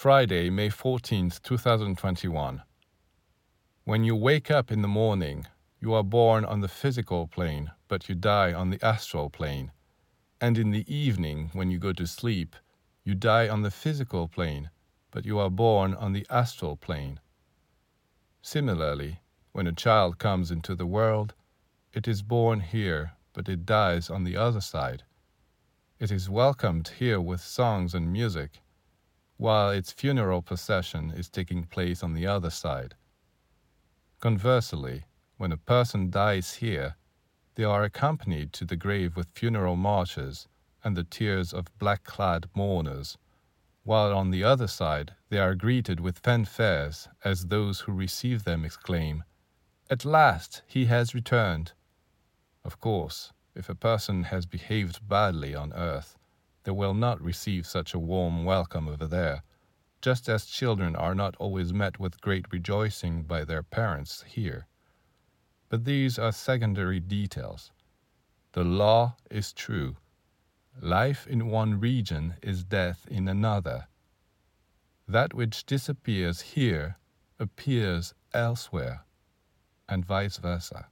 Friday, May 14th, 2021. When you wake up in the morning, you are born on the physical plane, but you die on the astral plane. And in the evening, when you go to sleep, you die on the physical plane, but you are born on the astral plane. Similarly, when a child comes into the world, it is born here, but it dies on the other side. It is welcomed here with songs and music, while its funeral procession is taking place on the other side. Conversely, when a person dies here, they are accompanied to the grave with funeral marches and the tears of black clad mourners, while on the other side they are greeted with fanfares as those who receive them exclaim, At last he has returned! Of course, if a person has behaved badly on earth, they will not receive such a warm welcome over there, just as children are not always met with great rejoicing by their parents here. But these are secondary details. The law is true. Life in one region is death in another. That which disappears here appears elsewhere, and vice versa.